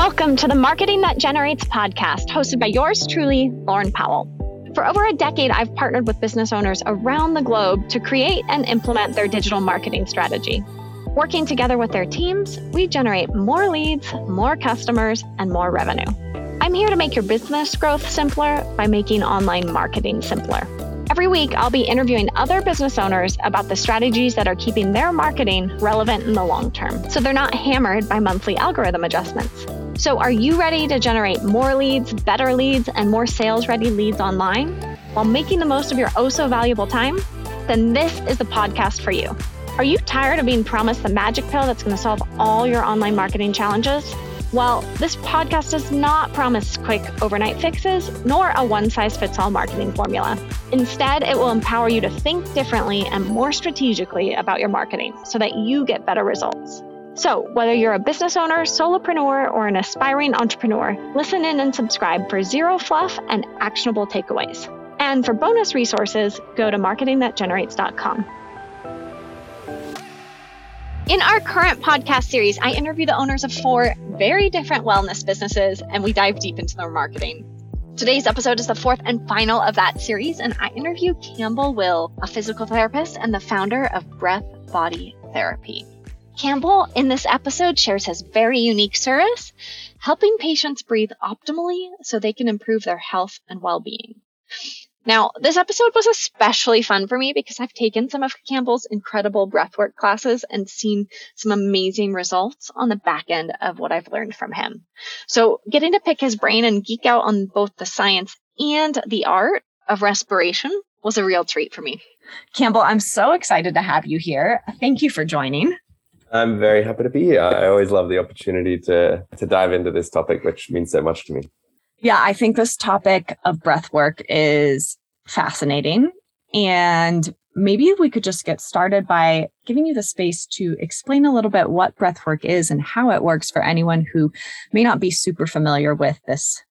Welcome to the Marketing That Generates podcast, hosted by yours truly, Lauren Powell. For over a decade, I've partnered with business owners around the globe to create and implement their digital marketing strategy. Working together with their teams, we generate more leads, more customers, and more revenue. I'm here to make your business growth simpler by making online marketing simpler. Every week, I'll be interviewing other business owners about the strategies that are keeping their marketing relevant in the long term so they're not hammered by monthly algorithm adjustments. So, are you ready to generate more leads, better leads, and more sales ready leads online while making the most of your oh so valuable time? Then this is the podcast for you. Are you tired of being promised the magic pill that's going to solve all your online marketing challenges? Well, this podcast does not promise quick overnight fixes nor a one size fits all marketing formula. Instead, it will empower you to think differently and more strategically about your marketing so that you get better results. So, whether you're a business owner, solopreneur, or an aspiring entrepreneur, listen in and subscribe for zero fluff and actionable takeaways. And for bonus resources, go to marketingthatgenerates.com. In our current podcast series, I interview the owners of four very different wellness businesses and we dive deep into their marketing. Today's episode is the fourth and final of that series, and I interview Campbell Will, a physical therapist and the founder of Breath Body Therapy. Campbell, in this episode, shares his very unique service, helping patients breathe optimally so they can improve their health and well being. Now, this episode was especially fun for me because I've taken some of Campbell's incredible breathwork classes and seen some amazing results on the back end of what I've learned from him. So, getting to pick his brain and geek out on both the science and the art of respiration was a real treat for me. Campbell, I'm so excited to have you here. Thank you for joining. I'm very happy to be here. I always love the opportunity to to dive into this topic, which means so much to me. Yeah, I think this topic of breath work is fascinating. And maybe we could just get started by giving you the space to explain a little bit what breath work is and how it works for anyone who may not be super familiar with this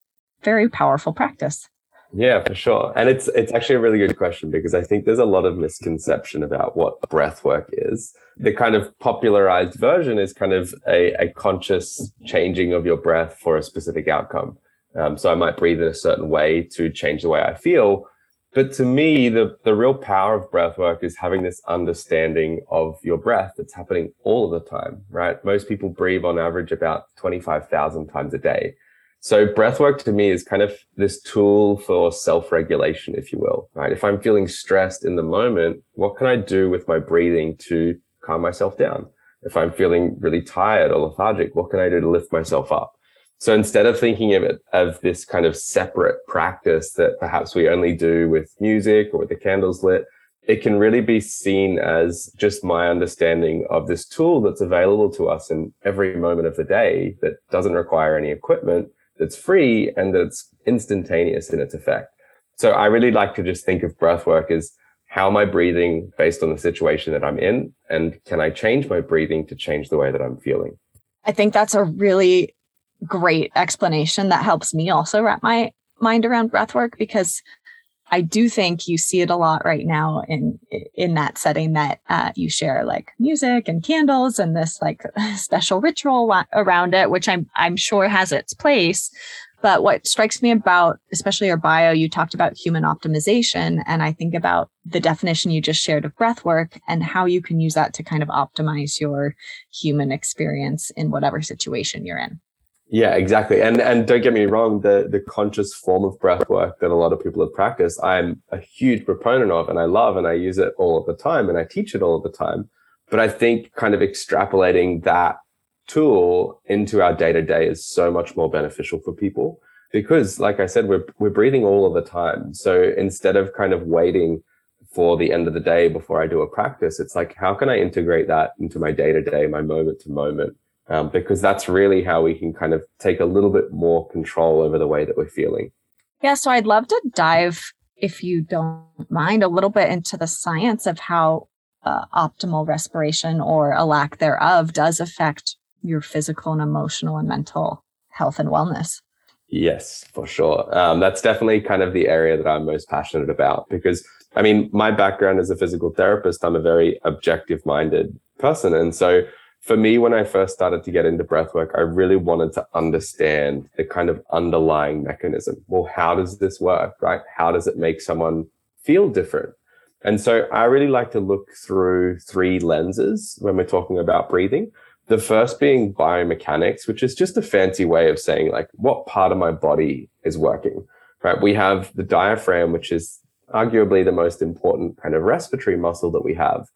very powerful practice. Yeah, for sure. And it's it's actually a really good question because I think there's a lot of misconception about what breath work is. The kind of popularized version is kind of a, a conscious changing of your breath for a specific outcome. Um, so I might breathe in a certain way to change the way I feel. But to me, the, the real power of breath work is having this understanding of your breath that's happening all the time, right? Most people breathe on average about 25,000 times a day. So breath work to me is kind of this tool for self-regulation, if you will, right? If I'm feeling stressed in the moment, what can I do with my breathing to calm myself down? If I'm feeling really tired or lethargic, what can I do to lift myself up? So instead of thinking of it of this kind of separate practice that perhaps we only do with music or with the candles lit, it can really be seen as just my understanding of this tool that's available to us in every moment of the day that doesn't require any equipment, that's free and that's instantaneous in its effect. So I really like to just think of breath work as how am I breathing based on the situation that I'm in? And can I change my breathing to change the way that I'm feeling? I think that's a really great explanation that helps me also wrap my mind around breath work because I do think you see it a lot right now in in that setting that uh, you share like music and candles and this like special ritual around it, which I'm I'm sure has its place. But what strikes me about, especially your bio, you talked about human optimization, and I think about the definition you just shared of breath work and how you can use that to kind of optimize your human experience in whatever situation you're in. Yeah, exactly. And and don't get me wrong, the the conscious form of breath work that a lot of people have practiced, I'm a huge proponent of and I love and I use it all of the time and I teach it all of the time. But I think kind of extrapolating that tool into our day to day is so much more beneficial for people because like I said, we're we're breathing all of the time. So instead of kind of waiting for the end of the day before I do a practice, it's like, how can I integrate that into my day to day, my moment to moment? Um, because that's really how we can kind of take a little bit more control over the way that we're feeling. Yeah, so I'd love to dive, if you don't mind, a little bit into the science of how uh, optimal respiration or a lack thereof does affect your physical and emotional and mental health and wellness. Yes, for sure. Um, that's definitely kind of the area that I'm most passionate about because, I mean, my background as a physical therapist, I'm a very objective minded person. And so for me, when I first started to get into breathwork, I really wanted to understand the kind of underlying mechanism. Well, how does this work, right? How does it make someone feel different? And so I really like to look through three lenses when we're talking about breathing. The first being biomechanics, which is just a fancy way of saying like what part of my body is working, right? We have the diaphragm, which is arguably the most important kind of respiratory muscle that we have.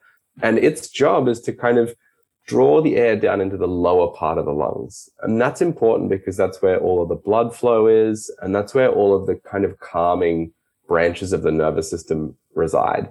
And its job is to kind of draw the air down into the lower part of the lungs. And that's important because that's where all of the blood flow is. And that's where all of the kind of calming branches of the nervous system reside.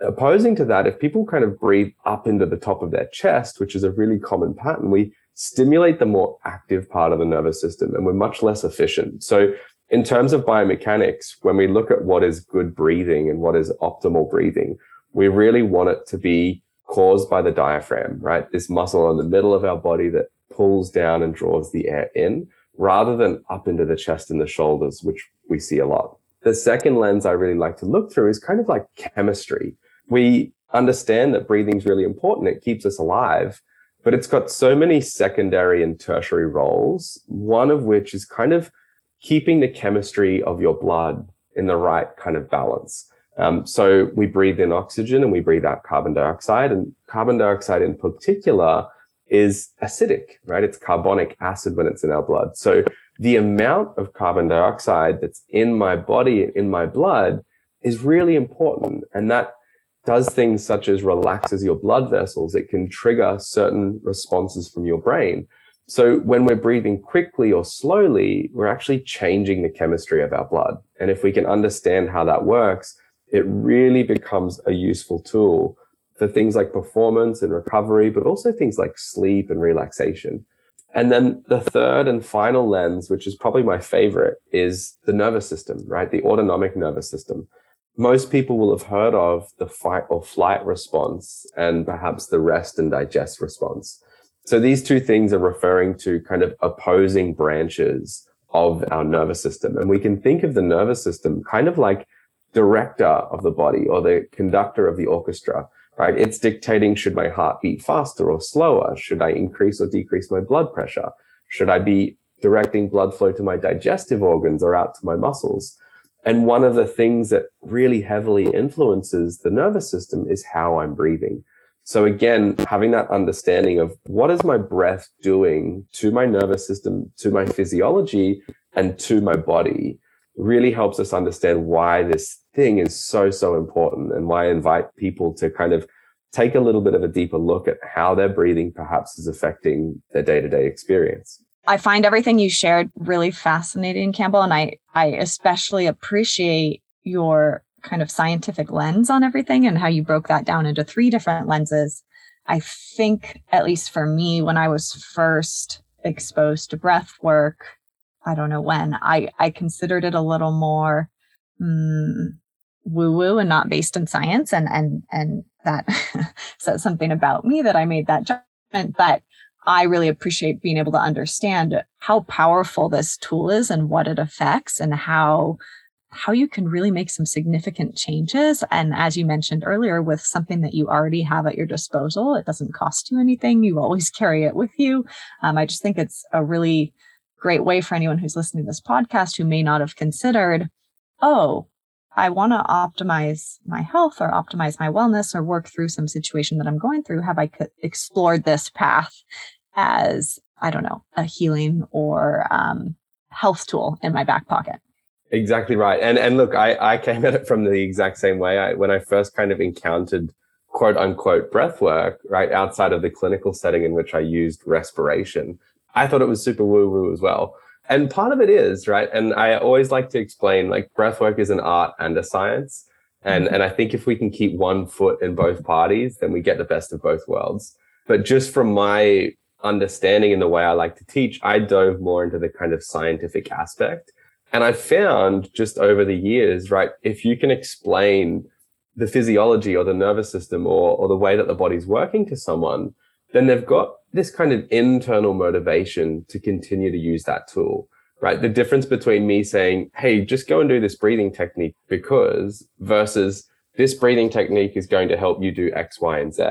Opposing to that, if people kind of breathe up into the top of their chest, which is a really common pattern, we stimulate the more active part of the nervous system and we're much less efficient. So in terms of biomechanics, when we look at what is good breathing and what is optimal breathing, we really want it to be caused by the diaphragm, right? This muscle in the middle of our body that pulls down and draws the air in rather than up into the chest and the shoulders, which we see a lot. The second lens I really like to look through is kind of like chemistry. We understand that breathing is really important. It keeps us alive, but it's got so many secondary and tertiary roles, one of which is kind of keeping the chemistry of your blood in the right kind of balance. Um, so we breathe in oxygen and we breathe out carbon dioxide, and carbon dioxide in particular is acidic, right? It's carbonic acid when it's in our blood. So the amount of carbon dioxide that's in my body, in my blood, is really important. And that does things such as relaxes your blood vessels. It can trigger certain responses from your brain. So when we're breathing quickly or slowly, we're actually changing the chemistry of our blood. And if we can understand how that works, it really becomes a useful tool for things like performance and recovery, but also things like sleep and relaxation. And then the third and final lens, which is probably my favorite, is the nervous system, right? The autonomic nervous system. Most people will have heard of the fight or flight response and perhaps the rest and digest response. So these two things are referring to kind of opposing branches of our nervous system. And we can think of the nervous system kind of like director of the body or the conductor of the orchestra, right? It's dictating should my heart beat faster or slower? Should I increase or decrease my blood pressure? Should I be directing blood flow to my digestive organs or out to my muscles? And one of the things that really heavily influences the nervous system is how I'm breathing. So again, having that understanding of what is my breath doing to my nervous system, to my physiology and to my body really helps us understand why this thing is so, so important and why I invite people to kind of take a little bit of a deeper look at how their breathing perhaps is affecting their day to day experience. I find everything you shared really fascinating, Campbell, and I, I especially appreciate your kind of scientific lens on everything and how you broke that down into three different lenses. I think, at least for me, when I was first exposed to breath work, I don't know when. I I considered it a little more mm, woo woo and not based in science, and and and that says something about me that I made that judgment. But I really appreciate being able to understand how powerful this tool is and what it affects, and how how you can really make some significant changes. And as you mentioned earlier, with something that you already have at your disposal, it doesn't cost you anything. You always carry it with you. Um, I just think it's a really great way for anyone who's listening to this podcast who may not have considered, oh, I want to optimize my health or optimize my wellness or work through some situation that I'm going through. Have I explored this path as, I don't know, a healing or um, health tool in my back pocket? Exactly right. And and look, I, I came at it from the exact same way. I, when I first kind of encountered quote unquote breath work, right, outside of the clinical setting in which I used respiration, I thought it was super woo woo as well. And part of it is, right? And I always like to explain like breathwork is an art and a science. And, mm-hmm. and I think if we can keep one foot in both parties, then we get the best of both worlds. But just from my understanding and the way I like to teach, I dove more into the kind of scientific aspect. And I found just over the years, right, if you can explain the physiology or the nervous system or, or the way that the body's working to someone, then they've got this kind of internal motivation to continue to use that tool, right? The difference between me saying, Hey, just go and do this breathing technique because versus this breathing technique is going to help you do X, Y, and Z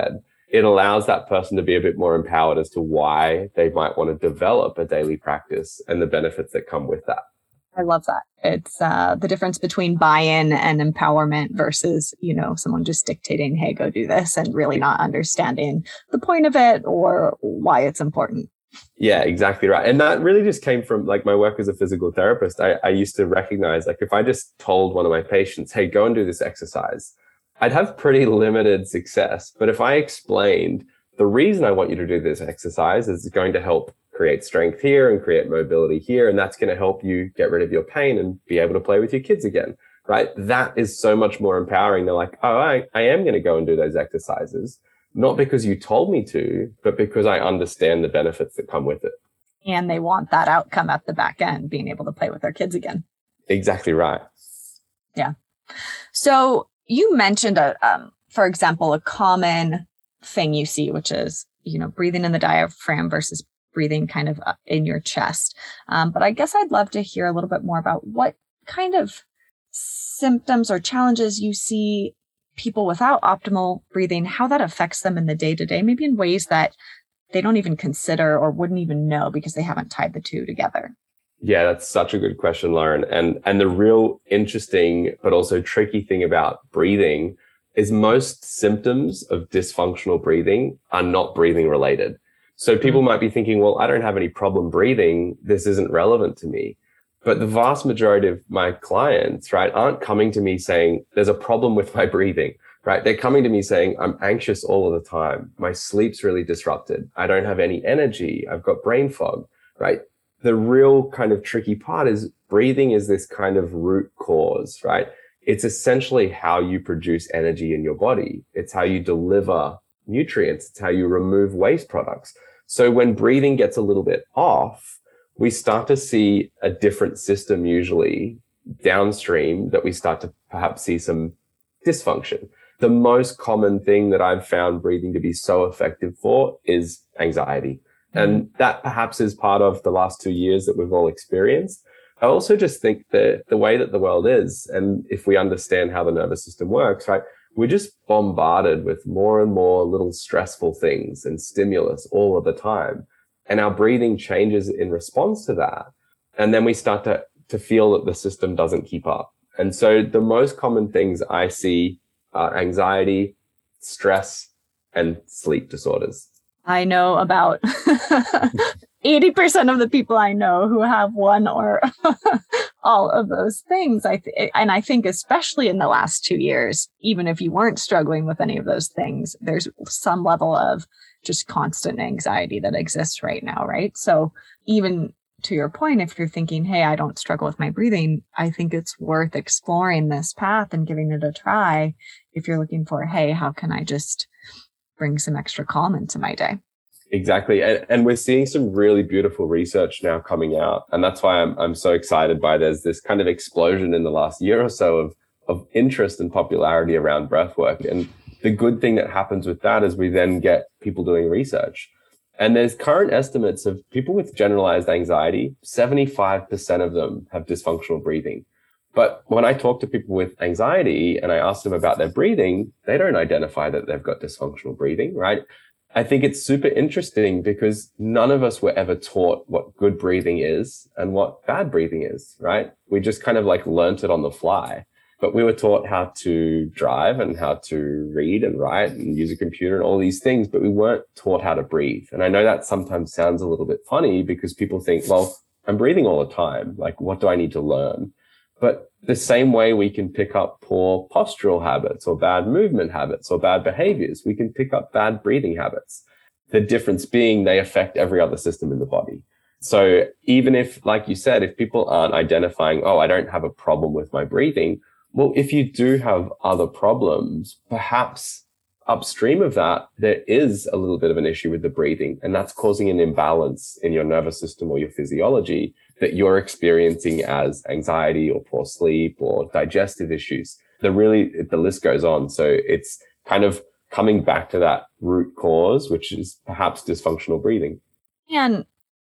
it allows that person to be a bit more empowered as to why they might want to develop a daily practice and the benefits that come with that. I love that. It's uh, the difference between buy-in and empowerment versus, you know, someone just dictating, "Hey, go do this," and really not understanding the point of it or why it's important. Yeah, exactly right. And that really just came from like my work as a physical therapist. I, I used to recognize like if I just told one of my patients, "Hey, go and do this exercise," I'd have pretty limited success. But if I explained the reason I want you to do this exercise is going to help create strength here and create mobility here, and that's going to help you get rid of your pain and be able to play with your kids again. Right. That is so much more empowering. They're like, oh, I, I am going to go and do those exercises, not because you told me to, but because I understand the benefits that come with it. And they want that outcome at the back end, being able to play with their kids again. Exactly right. Yeah. So you mentioned a, um, for example, a common thing you see, which is you know breathing in the diaphragm versus breathing kind of in your chest. Um, but I guess I'd love to hear a little bit more about what kind of symptoms or challenges you see people without optimal breathing, how that affects them in the day to day, maybe in ways that they don't even consider or wouldn't even know because they haven't tied the two together. Yeah, that's such a good question, Lauren. And and the real interesting but also tricky thing about breathing is most symptoms of dysfunctional breathing are not breathing related. So people mm. might be thinking, well, I don't have any problem breathing. This isn't relevant to me. But the vast majority of my clients, right, aren't coming to me saying there's a problem with my breathing, right? They're coming to me saying I'm anxious all of the time. My sleep's really disrupted. I don't have any energy. I've got brain fog, right? the real kind of tricky part is breathing is this kind of root cause, right? It's essentially how you produce energy in your body. It's how you deliver nutrients. It's how you remove waste products. So when breathing gets a little bit off, we start to see a different system usually downstream that we start to perhaps see some dysfunction. The most common thing that I've found breathing to be so effective for is anxiety. And mm-hmm. that perhaps is part of the last two years that we've all experienced. I also just think that the way that the world is, and if we understand how the nervous system works, right, we're just bombarded with more and more little stressful things and stimulus all of the time. And our breathing changes in response to that. And then we start to, to feel that the system doesn't keep up. And so the most common things I see are anxiety, stress, and sleep disorders. I know about 80% of the people I know who have one or all of those things. I th- eh, and I think especially in the last 2 years, even if you weren't struggling with any of those things, there's some level of just constant anxiety that exists right now, right? So even to your point, if you're thinking, hey, I don't struggle with my breathing, I think it's worth exploring this path and giving it a try. If you're looking for, hey, how can I just bring some extra calm into my day. Exactly. And, and we're seeing some really beautiful research now coming out. And that's why I'm, I'm so excited by there's this kind of explosion in the last year or so of, of interest and popularity around breathwork. And the good thing that happens with that is we then get people doing research. And there's current estimates of people with generalized anxiety, 75% of them have dysfunctional breathing. But when I talk to people with anxiety and I ask them about their breathing, they don't identify that they've got dysfunctional breathing, right? I think it's super interesting because none of us were ever taught what good breathing is and what bad breathing is, right? We just kind of like learnt it on the fly. But we were taught how to drive and how to read and write and use a computer and all these things, but we weren't taught how to breathe. And I know that sometimes sounds a little bit funny because people think, well, I'm breathing all the time. Like, what do I need to learn? But the same way we can pick up poor postural habits or bad movement habits or bad behaviors, we can pick up bad breathing habits. The difference being they affect every other system in the body. So even if, like you said, if people aren't identifying, oh, I don't have a problem with my breathing. Well, if you do have other problems, perhaps upstream of that, there is a little bit of an issue with the breathing, and that's causing an imbalance in your nervous system or your physiology that you're experiencing as anxiety or poor sleep or digestive issues. The really, the list goes on. So it's kind of coming back to that root cause, which is perhaps dysfunctional breathing. And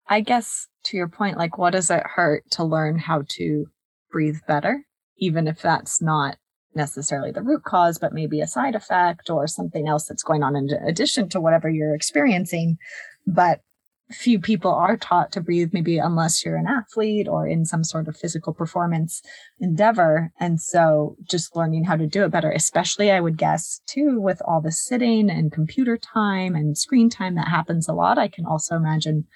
I guess to your point, like, what does it hurt to learn how to breathe better, even if that's not necessarily the root cause, but maybe a side effect or something else that's going on in addition to whatever you're experiencing. But few people are taught to breathe, maybe unless you're an athlete or in some sort of physical performance endeavor. And so just learning how to do it better, especially I would guess too, with all the sitting and computer time and screen time that happens a lot. I can also imagine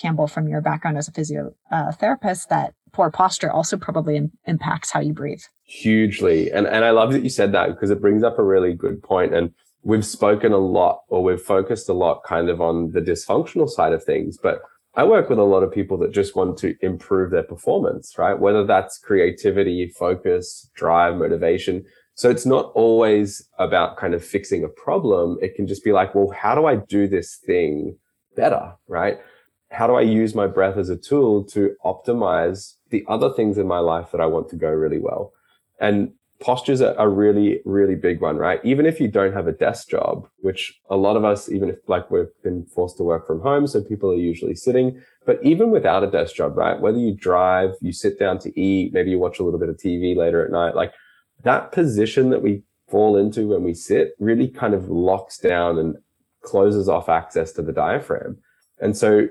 Campbell, from your background as a physiotherapist, uh, that poor posture also probably Im- impacts how you breathe. Hugely. And, and I love that you said that because it brings up a really good point. And we've spoken a lot or we've focused a lot kind of on the dysfunctional side of things, but I work with a lot of people that just want to improve their performance, right? Whether that's creativity, focus, drive, motivation. So it's not always about kind of fixing a problem. It can just be like, well, how do I do this thing better, right? How do I use my breath as a tool to optimize the other things in my life that I want to go really well? And posture's a, a really, really big one, right? Even if you don't have a desk job, which a lot of us, even if like we've been forced to work from home, so people are usually sitting, but even without a desk job, right? Whether you drive, you sit down to eat, maybe you watch a little bit of TV later at night, like that position that we fall into when we sit really kind of locks down and closes off access to the diaphragm. And so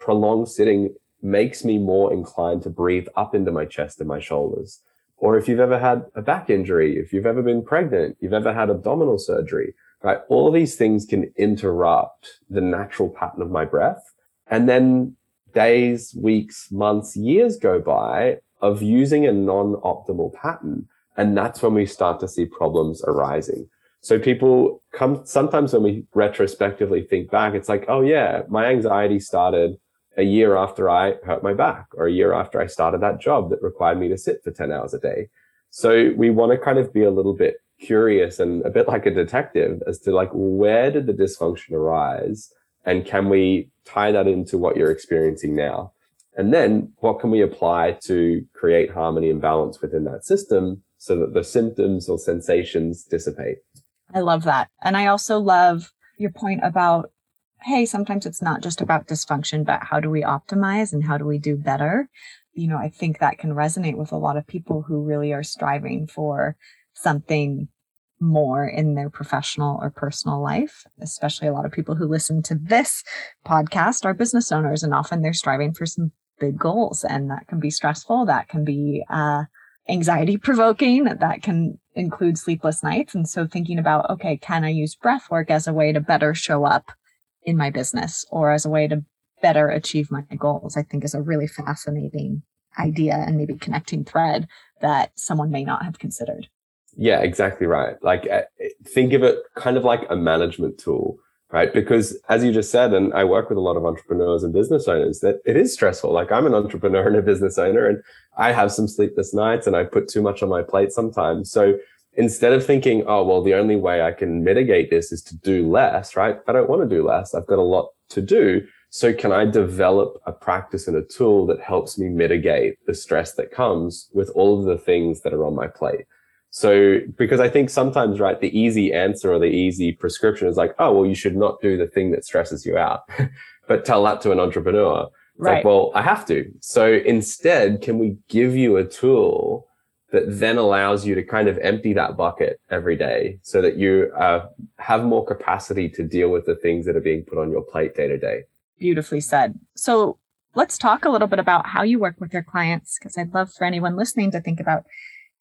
prolonged sitting makes me more inclined to breathe up into my chest and my shoulders or if you've ever had a back injury, if you've ever been pregnant, you've ever had abdominal surgery, right? All of these things can interrupt the natural pattern of my breath. And then days, weeks, months, years go by of using a non-optimal pattern. And that's when we start to see problems arising. So people come, sometimes when we retrospectively think back, it's like, oh yeah, my anxiety started a year after I hurt my back or a year after I started that job that required me to sit for 10 hours a day. So we want to kind of be a little bit curious and a bit like a detective as to like, where did the dysfunction arise? And can we tie that into what you're experiencing now? And then what can we apply to create harmony and balance within that system so that the symptoms or sensations dissipate? I love that. And I also love your point about hey, sometimes it's not just about dysfunction, but how do we optimize and how do we do better? You know, I think that can resonate with a lot of people who really are striving for something more in their professional or personal life, especially a lot of people who listen to this podcast are business owners and often they're striving for some big goals and that can be stressful. That can be, uh, anxiety provoking that can include sleepless nights. And so thinking about, okay, can I use breath work as a way to better show up in my business or as a way to better achieve my goals, I think is a really fascinating idea and maybe connecting thread that someone may not have considered. Yeah, exactly right. Like uh, think of it kind of like a management tool, right? Because as you just said, and I work with a lot of entrepreneurs and business owners that it is stressful. Like I'm an entrepreneur and a business owner and I have some sleepless nights and I put too much on my plate sometimes. So instead of thinking, oh, well, the only way I can mitigate this is to do less, right? I don't want to do less. I've got a lot to do. So can I develop a practice and a tool that helps me mitigate the stress that comes with all of the things that are on my plate? So, because I think sometimes, right, the easy answer or the easy prescription is like, oh, well, you should not do the thing that stresses you out. but tell that to an entrepreneur. It's right. like, well, I have to. So instead, can we give you a tool that then allows you to kind of empty that bucket every day so that you uh, have more capacity to deal with the things that are being put on your plate day to day. Beautifully said. So let's talk a little bit about how you work with your clients because I'd love for anyone listening to think about,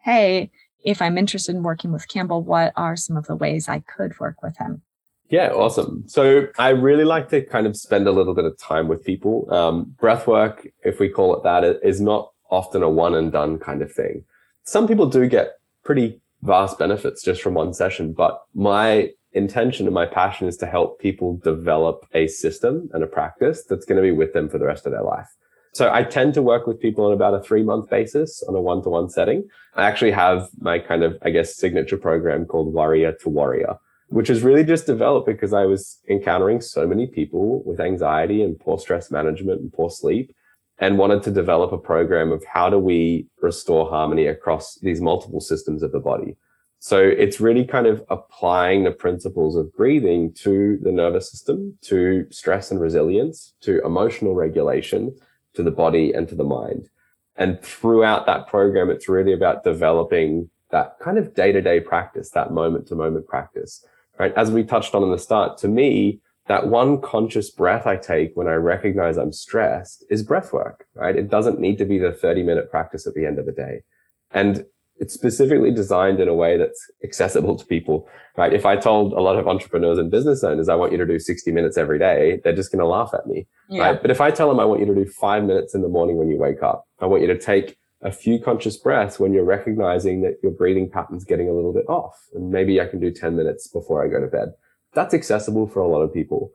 hey, if I'm interested in working with Campbell, what are some of the ways I could work with him? Yeah, awesome. So I really like to kind of spend a little bit of time with people. Um, breath work, if we call it that, is not often a one and done kind of thing some people do get pretty vast benefits just from one session, but my intention and my passion is to help people develop a system and a practice that's going to be with them for the rest of their life. So I tend to work with people on about a three month basis on a one to one setting. I actually have my kind of, I guess, signature program called Worrier to Warrior, which is really just developed because I was encountering so many people with anxiety and poor stress management and poor sleep and wanted to develop a program of how do we restore harmony across these multiple systems of the body. So it's really kind of applying the principles of breathing to the nervous system, to stress and resilience, to emotional regulation, to the body and to the mind. And throughout that program, it's really about developing that kind of day to day practice, that moment to moment practice, right? As we touched on in the start, to me, that one conscious breath I take when I recognize I'm stressed is breath work, right? It doesn't need to be the 30 minute practice at the end of the day. And it's specifically designed in a way that's accessible to people, right? If I told a lot of entrepreneurs and business owners, I want you to do 60 minutes every day, they're just going to laugh at me, yeah. right? But if I tell them I want you to do five minutes in the morning when you wake up, I want you to take a few conscious breaths when you're recognizing that your breathing pattern's getting a little bit off. And maybe I can do 10 minutes before I go to bed that's accessible for a lot of people.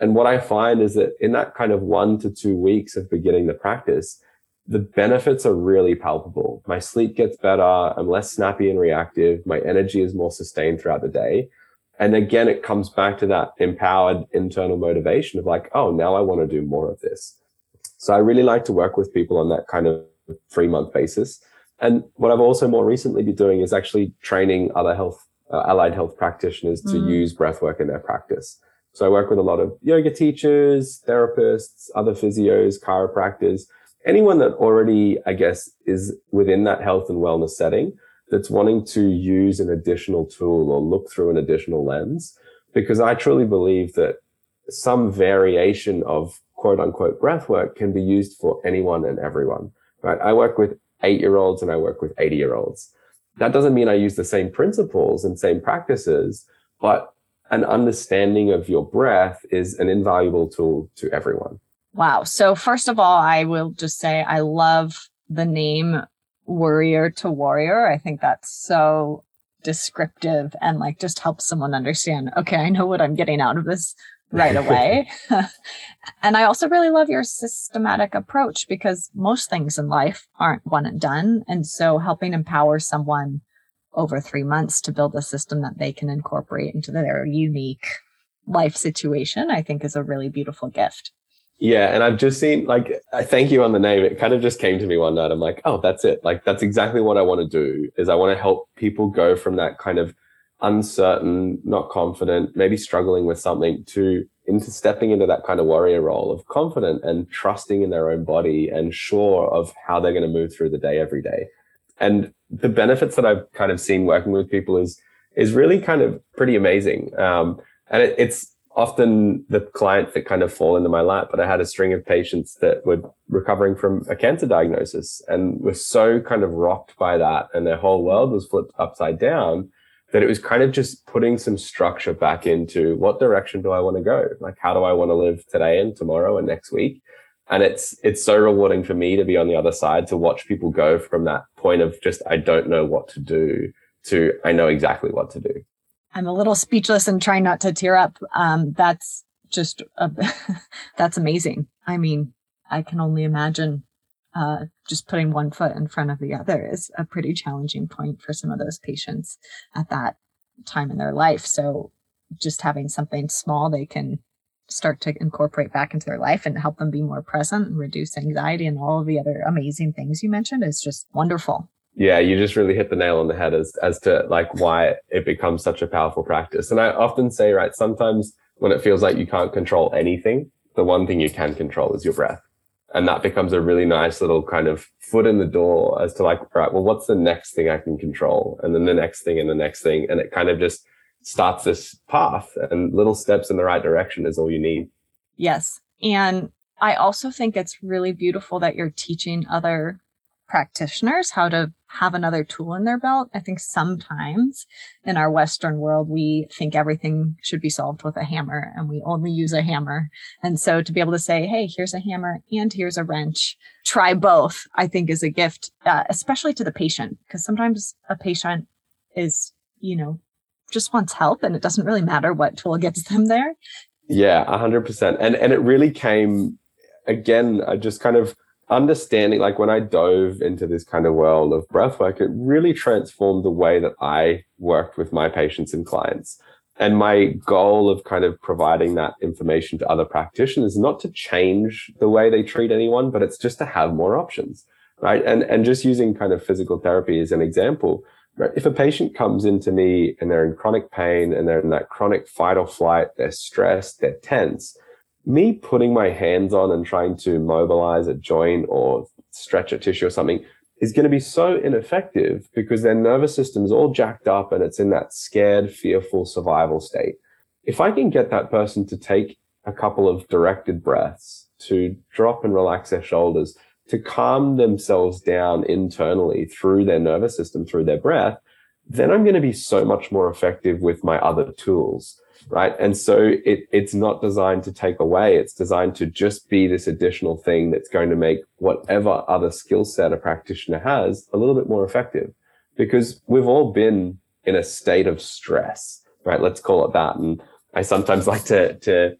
And what I find is that in that kind of one to two weeks of beginning the practice, the benefits are really palpable. My sleep gets better. I'm less snappy and reactive. My energy is more sustained throughout the day. And again, it comes back to that empowered internal motivation of like, oh, now I want to do more of this. So I really like to work with people on that kind of three month basis. And what I've also more recently been doing is actually training other health uh, allied health practitioners to mm. use breathwork in their practice. So I work with a lot of yoga teachers, therapists, other physios, chiropractors, anyone that already, I guess, is within that health and wellness setting that's wanting to use an additional tool or look through an additional lens. Because I truly believe that some variation of quote unquote breathwork can be used for anyone and everyone, right? I work with eight year olds and I work with 80 year olds. That doesn't mean I use the same principles and same practices, but an understanding of your breath is an invaluable tool to everyone. Wow. So, first of all, I will just say I love the name Worrier to Warrior. I think that's so descriptive and like just helps someone understand, okay, I know what I'm getting out of this right away. and I also really love your systematic approach because most things in life aren't one and done. And so helping empower someone over three months to build a system that they can incorporate into their unique life situation, I think is a really beautiful gift. Yeah, and I've just seen like I thank you on the name. It kind of just came to me one night. I'm like, oh, that's it. Like that's exactly what I want to do. Is I want to help people go from that kind of uncertain, not confident, maybe struggling with something to into stepping into that kind of warrior role of confident and trusting in their own body and sure of how they're going to move through the day every day. And the benefits that I've kind of seen working with people is is really kind of pretty amazing. Um, and it, it's often the clients that kind of fall into my lap, but I had a string of patients that were recovering from a cancer diagnosis and were so kind of rocked by that and their whole world was flipped upside down that it was kind of just putting some structure back into what direction do I want to go? Like, how do I want to live today and tomorrow and next week? And it's, it's so rewarding for me to be on the other side to watch people go from that point of just, I don't know what to do to, I know exactly what to do. I'm a little speechless and trying not to tear up. Um, that's just, a, that's amazing. I mean, I can only imagine uh, just putting one foot in front of the other is a pretty challenging point for some of those patients at that time in their life. So just having something small they can start to incorporate back into their life and help them be more present and reduce anxiety and all of the other amazing things you mentioned is just wonderful. Yeah, you just really hit the nail on the head as as to like why it becomes such a powerful practice. And I often say, right, sometimes when it feels like you can't control anything, the one thing you can control is your breath and that becomes a really nice little kind of foot in the door as to like right well what's the next thing i can control? And then the next thing and the next thing. And it kind of just starts this path and little steps in the right direction is all you need. Yes. And i also think it's really beautiful that you're teaching other practitioners how to have another tool in their belt. I think sometimes in our Western world, we think everything should be solved with a hammer and we only use a hammer. And so to be able to say, Hey, here's a hammer and here's a wrench, try both, I think is a gift, uh, especially to the patient, because sometimes a patient is, you know, just wants help and it doesn't really matter what tool gets them there. Yeah, a hundred percent. And, and it really came again, I just kind of, understanding, like when I dove into this kind of world of breathwork, it really transformed the way that I worked with my patients and clients. And my goal of kind of providing that information to other practitioners is not to change the way they treat anyone, but it's just to have more options, right? And, and just using kind of physical therapy as an example, right? If a patient comes into me and they're in chronic pain and they're in that chronic fight or flight, they're stressed, they're tense, me putting my hands on and trying to mobilize a joint or stretch a tissue or something is going to be so ineffective because their nervous system is all jacked up and it's in that scared, fearful survival state. If I can get that person to take a couple of directed breaths, to drop and relax their shoulders, to calm themselves down internally through their nervous system, through their breath, then I'm going to be so much more effective with my other tools right? And so it, it's not designed to take away. It's designed to just be this additional thing that's going to make whatever other skill set a practitioner has a little bit more effective because we've all been in a state of stress, right? Let's call it that. And I sometimes like to, to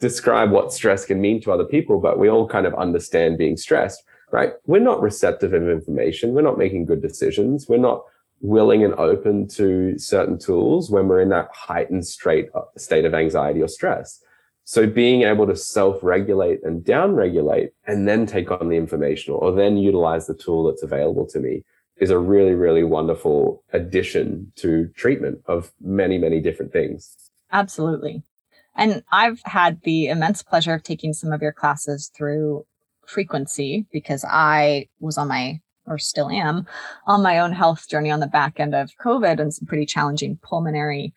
describe what stress can mean to other people, but we all kind of understand being stressed, right? We're not receptive of information. We're not making good decisions. We're not willing and open to certain tools when we're in that heightened straight uh, state of anxiety or stress. So being able to self-regulate and down-regulate and then take on the information or then utilize the tool that's available to me is a really, really wonderful addition to treatment of many, many different things. Absolutely. And I've had the immense pleasure of taking some of your classes through frequency because I was on my or still am on my own health journey on the back end of COVID and some pretty challenging pulmonary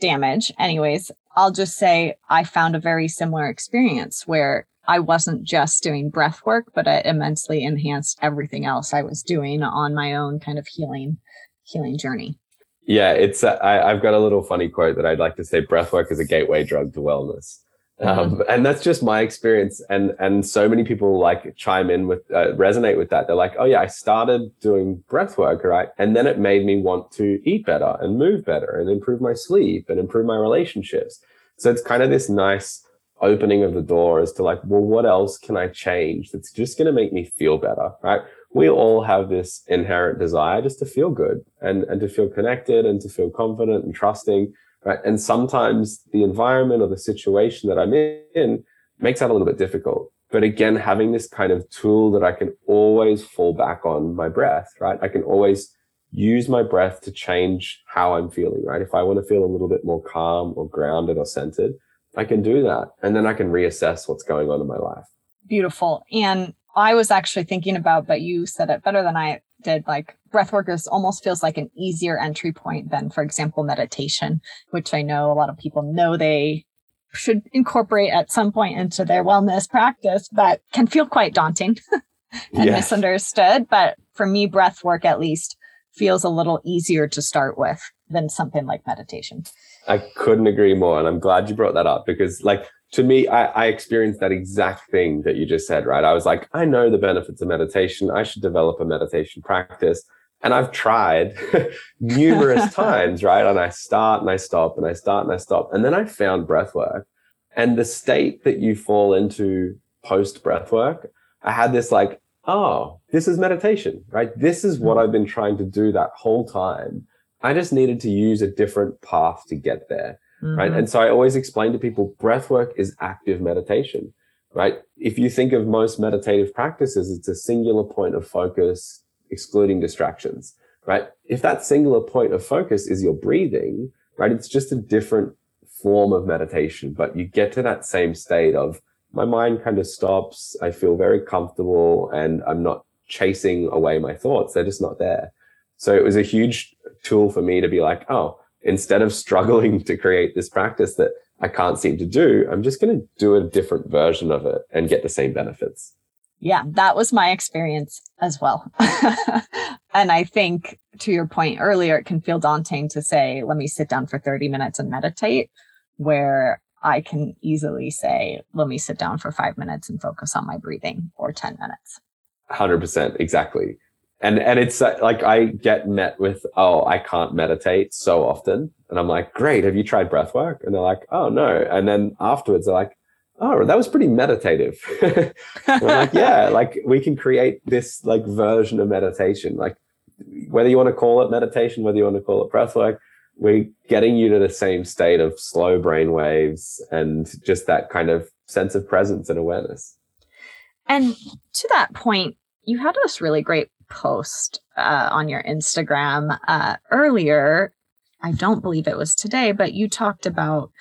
damage. Anyways, I'll just say I found a very similar experience where I wasn't just doing breath work, but it immensely enhanced everything else I was doing on my own kind of healing healing journey. Yeah, it's uh, I, I've got a little funny quote that I'd like to say: breath work is a gateway drug to wellness. Um, and that's just my experience. And, and so many people like chime in with, uh, resonate with that. They're like, Oh yeah, I started doing breath work, right? And then it made me want to eat better and move better and improve my sleep and improve my relationships. So it's kind of this nice opening of the door as to like, well, what else can I change that's just going to make me feel better, right? We all have this inherent desire just to feel good and, and to feel connected and to feel confident and trusting right? And sometimes the environment or the situation that I'm in makes that a little bit difficult. But again, having this kind of tool that I can always fall back on my breath, right? I can always use my breath to change how I'm feeling, right? If I want to feel a little bit more calm or grounded or centered, I can do that. And then I can reassess what's going on in my life. Beautiful. And I was actually thinking about, but you said it better than I did like breathwork is almost feels like an easier entry point than for example meditation which i know a lot of people know they should incorporate at some point into their wellness practice but can feel quite daunting and yes. misunderstood but for me breath work at least feels a little easier to start with than something like meditation i couldn't agree more and i'm glad you brought that up because like to me, I, I, experienced that exact thing that you just said, right? I was like, I know the benefits of meditation. I should develop a meditation practice. And I've tried numerous times, right? And I start and I stop and I start and I stop. And then I found breath work and the state that you fall into post breath work. I had this like, oh, this is meditation, right? This is what mm-hmm. I've been trying to do that whole time. I just needed to use a different path to get there. Mm-hmm. Right. And so I always explain to people breath work is active meditation, right? If you think of most meditative practices, it's a singular point of focus, excluding distractions, right? If that singular point of focus is your breathing, right? It's just a different form of meditation, but you get to that same state of my mind kind of stops. I feel very comfortable and I'm not chasing away my thoughts. They're just not there. So it was a huge tool for me to be like, oh, instead of struggling to create this practice that I can't seem to do, I'm just going to do a different version of it and get the same benefits. Yeah, that was my experience as well. and I think to your point earlier, it can feel daunting to say, let me sit down for 30 minutes and meditate, where I can easily say, let me sit down for five minutes and focus on my breathing or 10 minutes. 100%. Exactly and and it's uh, like I get met with oh I can't meditate so often, and I'm like great have you tried breath work? And they're like oh no, and then afterwards they're like oh that was pretty meditative. Like yeah like we can create this like version of meditation like whether you want to call it meditation whether you want to call it breath work we're getting you to the same state of slow brain waves and just that kind of sense of presence and awareness. And to that point, you had this really great post uh, on your Instagram uh, earlier. I don't believe it was today, but you talked about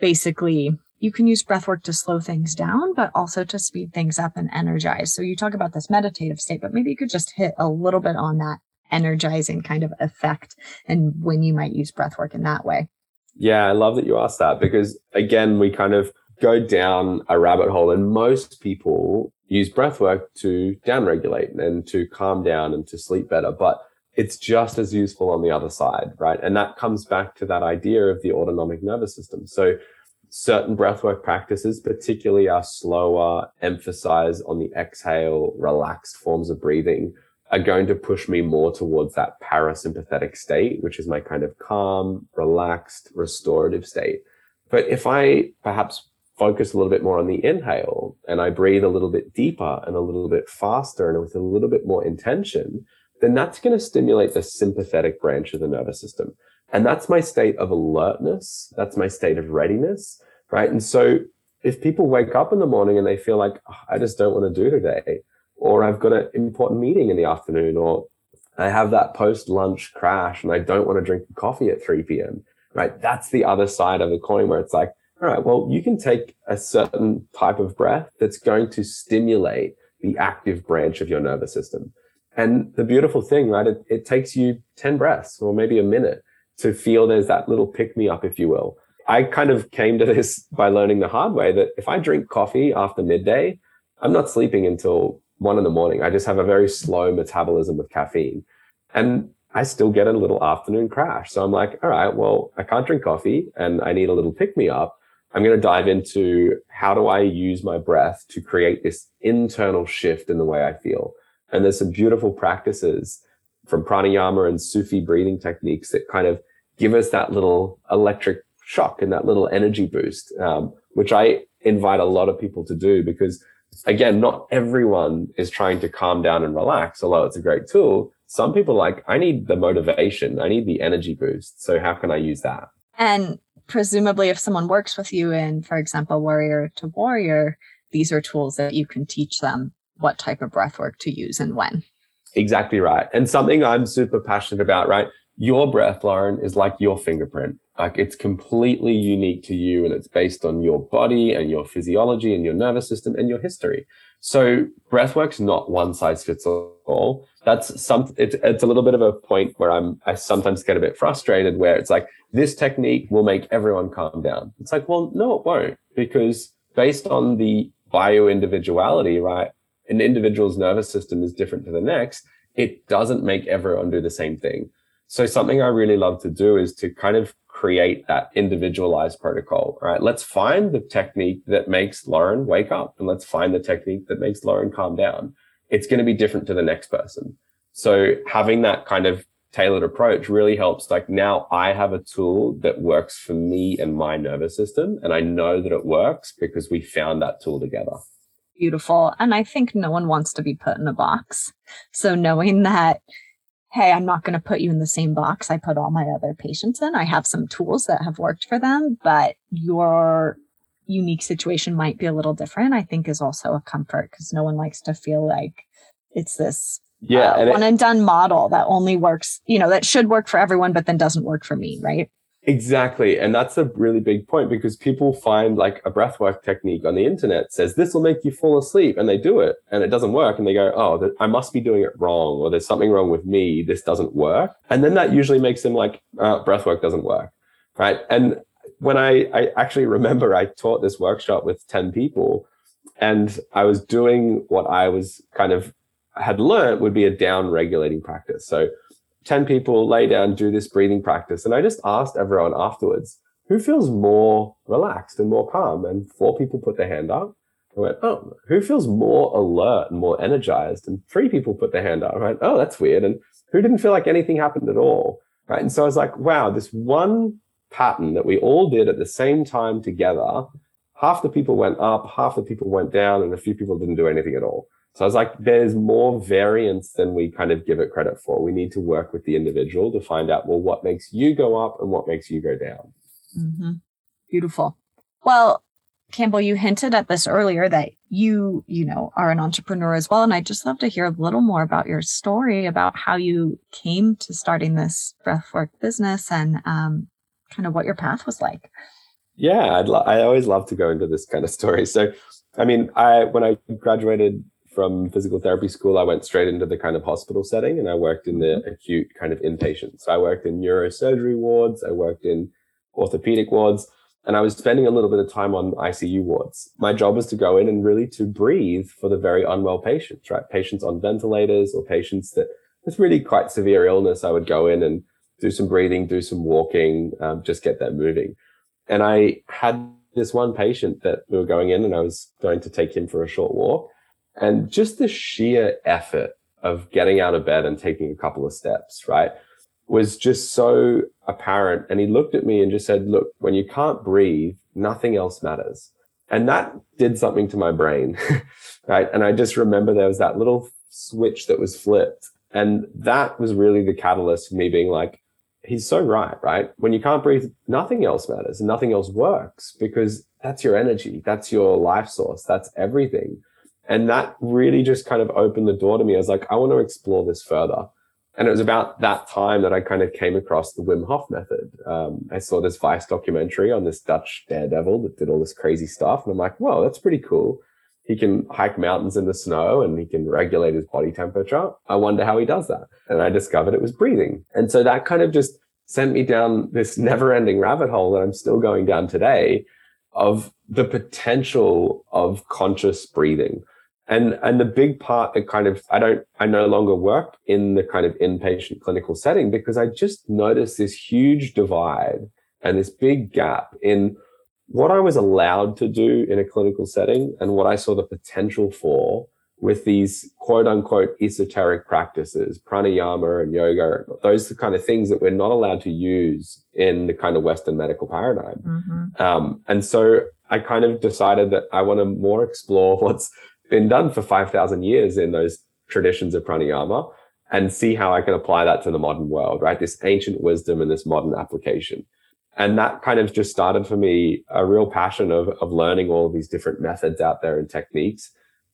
basically you can use breath work to slow things down, but also to speed things up and energize. So you talk about this meditative state, but maybe you could just hit a little bit on that energizing kind of effect and when you might use breath work in that way. Yeah, I love that you asked that because again, we kind of go down a rabbit hole and most people use breath work to downregulate and to calm down and to sleep better. But it's just as useful on the other side, right? And that comes back to that idea of the autonomic nervous system. So certain breathwork practices, particularly our slower emphasize on the exhale, relaxed forms of breathing, are going to push me more towards that parasympathetic state, which is my kind of calm, relaxed, restorative state. But if I perhaps focus a little bit more on the inhale and I breathe a little bit deeper and a little bit faster and with a little bit more intention, then that's going to stimulate the sympathetic branch of the nervous system. And that's my state of alertness. That's my state of readiness. Right. And so if people wake up in the morning and they feel like, oh, I just don't want to do today, or I've got an important meeting in the afternoon, or I have that post lunch crash and I don't want to drink coffee at 3 p.m. Right. That's the other side of the coin where it's like, all right, well, you can take a certain type of breath that's going to stimulate the active branch of your nervous system. And the beautiful thing, right? It, it takes you 10 breaths or maybe a minute to feel there's that little pick me up, if you will. I kind of came to this by learning the hard way that if I drink coffee after midday, I'm not sleeping until one in the morning. I just have a very slow metabolism of caffeine and I still get a little afternoon crash. So I'm like, all right, well, I can't drink coffee and I need a little pick me up. I'm going to dive into how do I use my breath to create this internal shift in the way I feel. And there's some beautiful practices from pranayama and Sufi breathing techniques that kind of give us that little electric shock and that little energy boost, um, which I invite a lot of people to do because again, not everyone is trying to calm down and relax, although it's a great tool. Some people like, I need the motivation. I need the energy boost. So how can I use that? And presumably if someone works with you in, for example, Worrier to Warrior, these are tools that you can teach them what type of breath work to use and when. Exactly right. And something I'm super passionate about, right? your breath, Lauren, is like your fingerprint. Like it's completely unique to you and it's based on your body and your physiology and your nervous system and your history. So breathwork's not one size fits all. That's some, it's, it's a little bit of a point where I'm, I sometimes get a bit frustrated where it's like, this technique will make everyone calm down. It's like, well, no, it won't because based on the bio individuality, right? An individual's nervous system is different to the next. It doesn't make everyone do the same thing. So something I really love to do is to kind of create that individualized protocol, right? Let's find the technique that makes Lauren wake up and let's find the technique that makes Lauren calm down. It's going to be different to the next person. So having that kind of tailored approach really helps. Like now I have a tool that works for me and my nervous system. And I know that it works because we found that tool together. Beautiful. And I think no one wants to be put in a box. So knowing that hey, I'm not going to put you in the same box I put all my other patients in. I have some tools that have worked for them, but your unique situation might be a little different, I think is also a comfort because no one likes to feel like it's this yeah, uh, and one it, and done model that only works, you know, that should work for everyone, but then doesn't work for me, right? Exactly. And that's a really big point because people find like a breathwork technique on the internet says this will make you fall asleep and they do it and it doesn't work. And they go, Oh, I must be doing it wrong or there's something wrong with me. This doesn't work. And then that usually makes them like, uh, breathwork doesn't work. Right. And when I, I actually remember I taught this workshop with 10 people and I was doing what I was kind of had learned would be a down regulating practice. So 10 people lay down, do this breathing practice. And I just asked everyone afterwards, who feels more relaxed and more calm? And four people put their hand up. I went, oh, who feels more alert and more energized? And three people put their hand up. I went, oh, that's weird. And who didn't feel like anything happened at all? Right. And so I was like, wow, this one pattern that we all did at the same time together, half the people went up, half the people went down, and a few people didn't do anything at all. So I was like, there's more variance than we kind of give it credit for. We need to work with the individual to find out, well, what makes you go up and what makes you go down. Mm-hmm. Beautiful. Well, Campbell, you hinted at this earlier that you, you know, are an entrepreneur as well. And I'd just love to hear a little more about your story about how you came to starting this breathwork business and um, kind of what your path was like. Yeah, I'd lo- I always love to go into this kind of story. So, I mean, I when I graduated from physical therapy school, I went straight into the kind of hospital setting and I worked in the mm-hmm. acute kind of inpatient. So I worked in neurosurgery wards, I worked in orthopedic wards, and I was spending a little bit of time on ICU wards. My job was to go in and really to breathe for the very unwell patients, right? Patients on ventilators or patients that with really quite severe illness. I would go in and do some breathing, do some walking, um, just get them moving. And I had this one patient that we were going in and I was going to take him for a short walk. And just the sheer effort of getting out of bed and taking a couple of steps, right, was just so apparent. And he looked at me and just said, look, when you can't breathe, nothing else matters. And that did something to my brain, right? And I just remember there was that little switch that was flipped. And that was really the catalyst for me being like, he's so right, right? When you can't breathe, nothing else matters and nothing else works because that's your energy. That's your life source. That's everything. And that really just kind of opened the door to me. I was like, I want to explore this further. And it was about that time that I kind of came across the Wim Hof method. Um, I saw this Vice documentary on this Dutch daredevil that did all this crazy stuff. And I'm like, whoa, that's pretty cool. He can hike mountains in the snow and he can regulate his body temperature. I wonder how he does that. And I discovered it was breathing. And so that kind of just sent me down this never ending rabbit hole that I'm still going down today of the potential of conscious breathing. And, and the big part that kind of, I don't, I no longer work in the kind of inpatient clinical setting because I just noticed this huge divide and this big gap in what I was allowed to do in a clinical setting and what I saw the potential for with these quote unquote esoteric practices, pranayama and yoga, those are the kind of things that we're not allowed to use in the kind of Western medical paradigm. Mm-hmm. Um, and so I kind of decided that I want to more explore what's been done for 5,000 years in those traditions of pranayama and see how I can apply that to the modern world, right? This ancient wisdom and this modern application. And that kind of just started for me a real passion of, of learning all of these different methods out there and techniques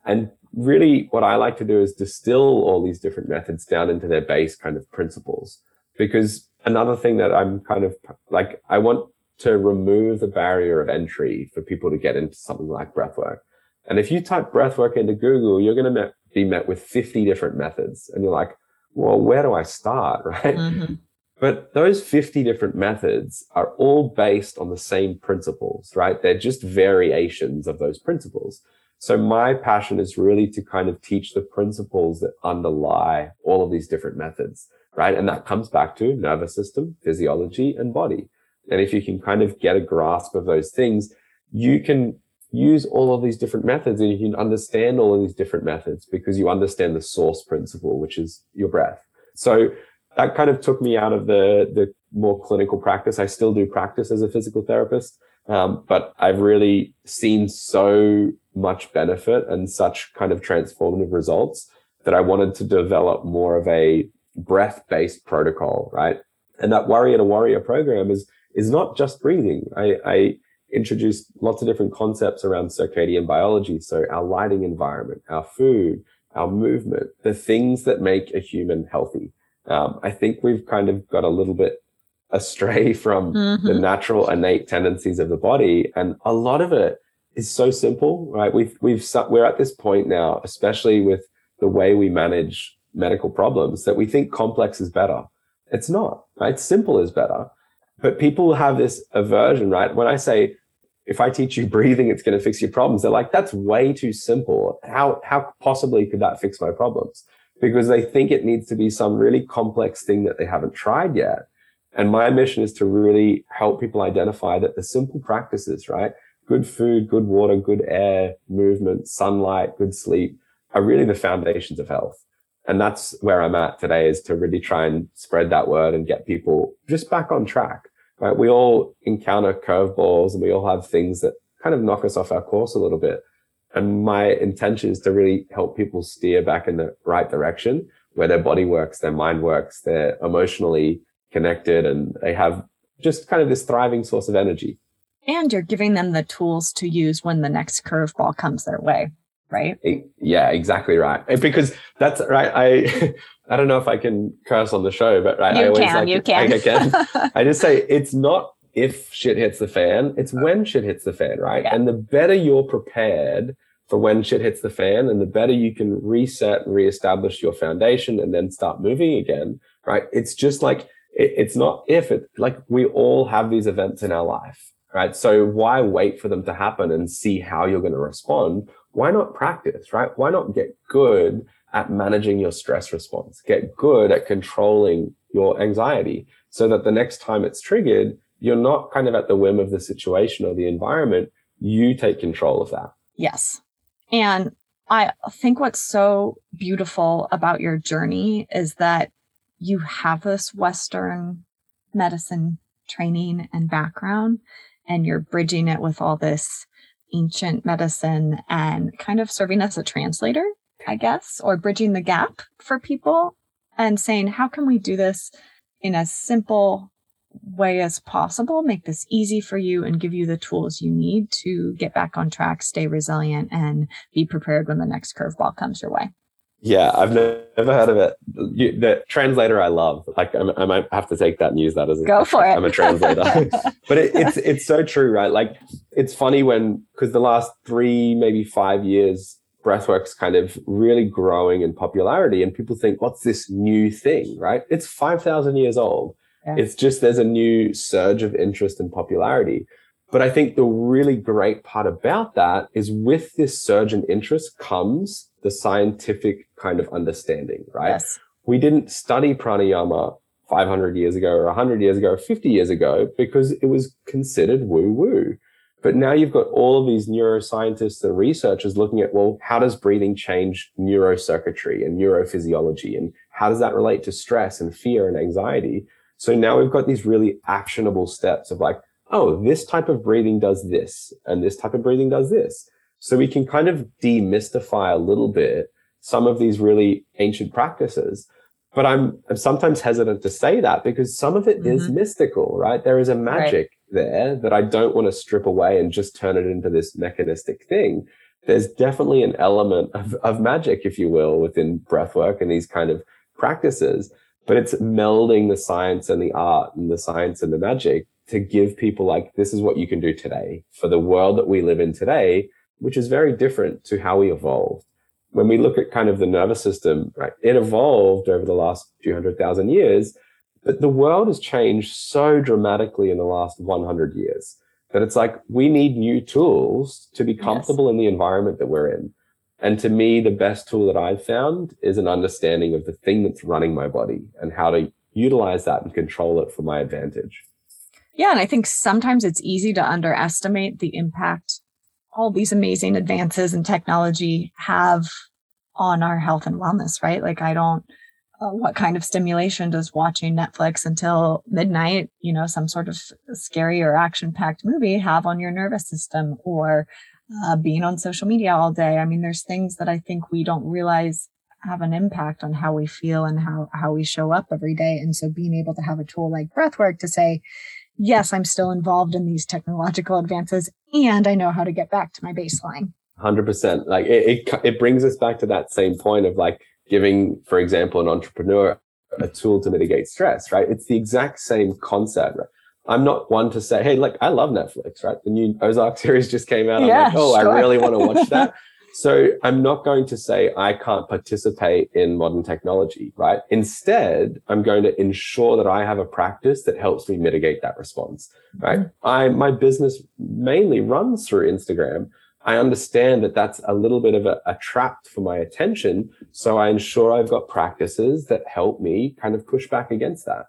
and really what I like to do is distill all these different methods down into their base kind of principles. Because another thing that I'm kind of like, I want to remove the barrier of entry for people to get into something like breathwork. And if you type breathwork into Google, you're going to be met with 50 different methods. And you're like, well, where do I start? Right. Mm-hmm. But those 50 different methods are all based on the same principles, right? They're just variations of those principles. So my passion is really to kind of teach the principles that underlie all of these different methods, right? And that comes back to nervous system, physiology, and body. And if you can kind of get a grasp of those things, you can use all of these different methods and you can understand all of these different methods because you understand the source principle, which is your breath. So that kind of took me out of the, the more clinical practice. I still do practice as a physical therapist. Um, but I've really seen so much benefit and such kind of transformative results that I wanted to develop more of a breath based protocol, right? And that Worrier to Warrior program is, is not just breathing. I, I introduced lots of different concepts around circadian biology. So our lighting environment, our food, our movement, the things that make a human healthy. Um, I think we've kind of got a little bit astray from mm-hmm. the natural innate tendencies of the body. And a lot of it is so simple, right? We've, we've, we're at this point now, especially with the way we manage medical problems that we think complex is better. It's not, right? Simple is better. But people have this aversion, right? When I say, if I teach you breathing, it's going to fix your problems. They're like, that's way too simple. How, how possibly could that fix my problems? Because they think it needs to be some really complex thing that they haven't tried yet. And my mission is to really help people identify that the simple practices, right? Good food, good water, good air, movement, sunlight, good sleep are really the foundations of health. And that's where I'm at today is to really try and spread that word and get people just back on track, right? We all encounter curveballs and we all have things that kind of knock us off our course a little bit. And my intention is to really help people steer back in the right direction where their body works, their mind works, they're emotionally connected and they have just kind of this thriving source of energy. And you're giving them the tools to use when the next curveball comes their way, right? Yeah, exactly right. Eh, because that's right. I I don't know if I can curse on the show, but right, you I always can, like you can. I, I can. I just say it's not if shit hits the fan, it's when shit hits the fan, right? Yeah. And the better you're prepared for when shit hits the fan and the better you can reset and reestablish your foundation and then start moving again, right? It's just like, it, it's not if it, like we all have these events in our life, right? So why wait for them to happen and see how you're going to respond? Why not practice, right? Why not get good at managing your stress response? Get good at controlling your anxiety so that the next time it's triggered, you're not kind of at the whim of the situation or the environment. You take control of that. Yes. And I think what's so beautiful about your journey is that you have this Western medicine training and background, and you're bridging it with all this ancient medicine and kind of serving as a translator, I guess, or bridging the gap for people and saying, how can we do this in as simple way as possible, make this easy for you and give you the tools you need to get back on track, stay resilient, and be prepared when the next curveball comes your way. Yeah, I've never heard of it. You, the translator I love. Like I'm, i might have to take that and use that as a, go for it. I'm a translator, but it, it's it's so true, right? Like it's funny when because the last three maybe five years, breathwork's kind of really growing in popularity, and people think, what's this new thing, right? It's five thousand years old yeah. It's just there's a new surge of interest and popularity. But I think the really great part about that is with this surge in interest comes the scientific kind of understanding, right? Yes. We didn't study pranayama 500 years ago or 100 years ago or 50 years ago because it was considered woo woo. But now you've got all of these neuroscientists and researchers looking at, well, how does breathing change neurocircuitry and neurophysiology? And how does that relate to stress and fear and anxiety? So now we've got these really actionable steps of like, oh, this type of breathing does this and this type of breathing does this. So we can kind of demystify a little bit some of these really ancient practices. But I'm, I'm sometimes hesitant to say that because some of it mm-hmm. is mystical, right? There is a magic right. there that I don't want to strip away and just turn it into this mechanistic thing. There's definitely an element of, of magic, if you will, within breathwork and these kind of practices but it's melding the science and the art and the science and the magic to give people like this is what you can do today for the world that we live in today which is very different to how we evolved when we look at kind of the nervous system right it evolved over the last few hundred thousand years but the world has changed so dramatically in the last 100 years that it's like we need new tools to be comfortable yes. in the environment that we're in and to me, the best tool that I've found is an understanding of the thing that's running my body and how to utilize that and control it for my advantage. Yeah. And I think sometimes it's easy to underestimate the impact all these amazing advances in technology have on our health and wellness, right? Like, I don't, uh, what kind of stimulation does watching Netflix until midnight, you know, some sort of scary or action packed movie have on your nervous system? Or uh, being on social media all day. I mean, there's things that I think we don't realize have an impact on how we feel and how, how we show up every day. And so being able to have a tool like breathwork to say, yes, I'm still involved in these technological advances and I know how to get back to my baseline. 100%. Like it, it, it brings us back to that same point of like giving, for example, an entrepreneur a tool to mitigate stress, right? It's the exact same concept. Right? I'm not one to say, hey, like I love Netflix, right? The new Ozark series just came out. I'm yeah, like, oh, sure. I really want to watch that. so I'm not going to say I can't participate in modern technology, right? Instead, I'm going to ensure that I have a practice that helps me mitigate that response, right? Mm-hmm. I, my business mainly runs through Instagram. I understand that that's a little bit of a, a trap for my attention. So I ensure I've got practices that help me kind of push back against that.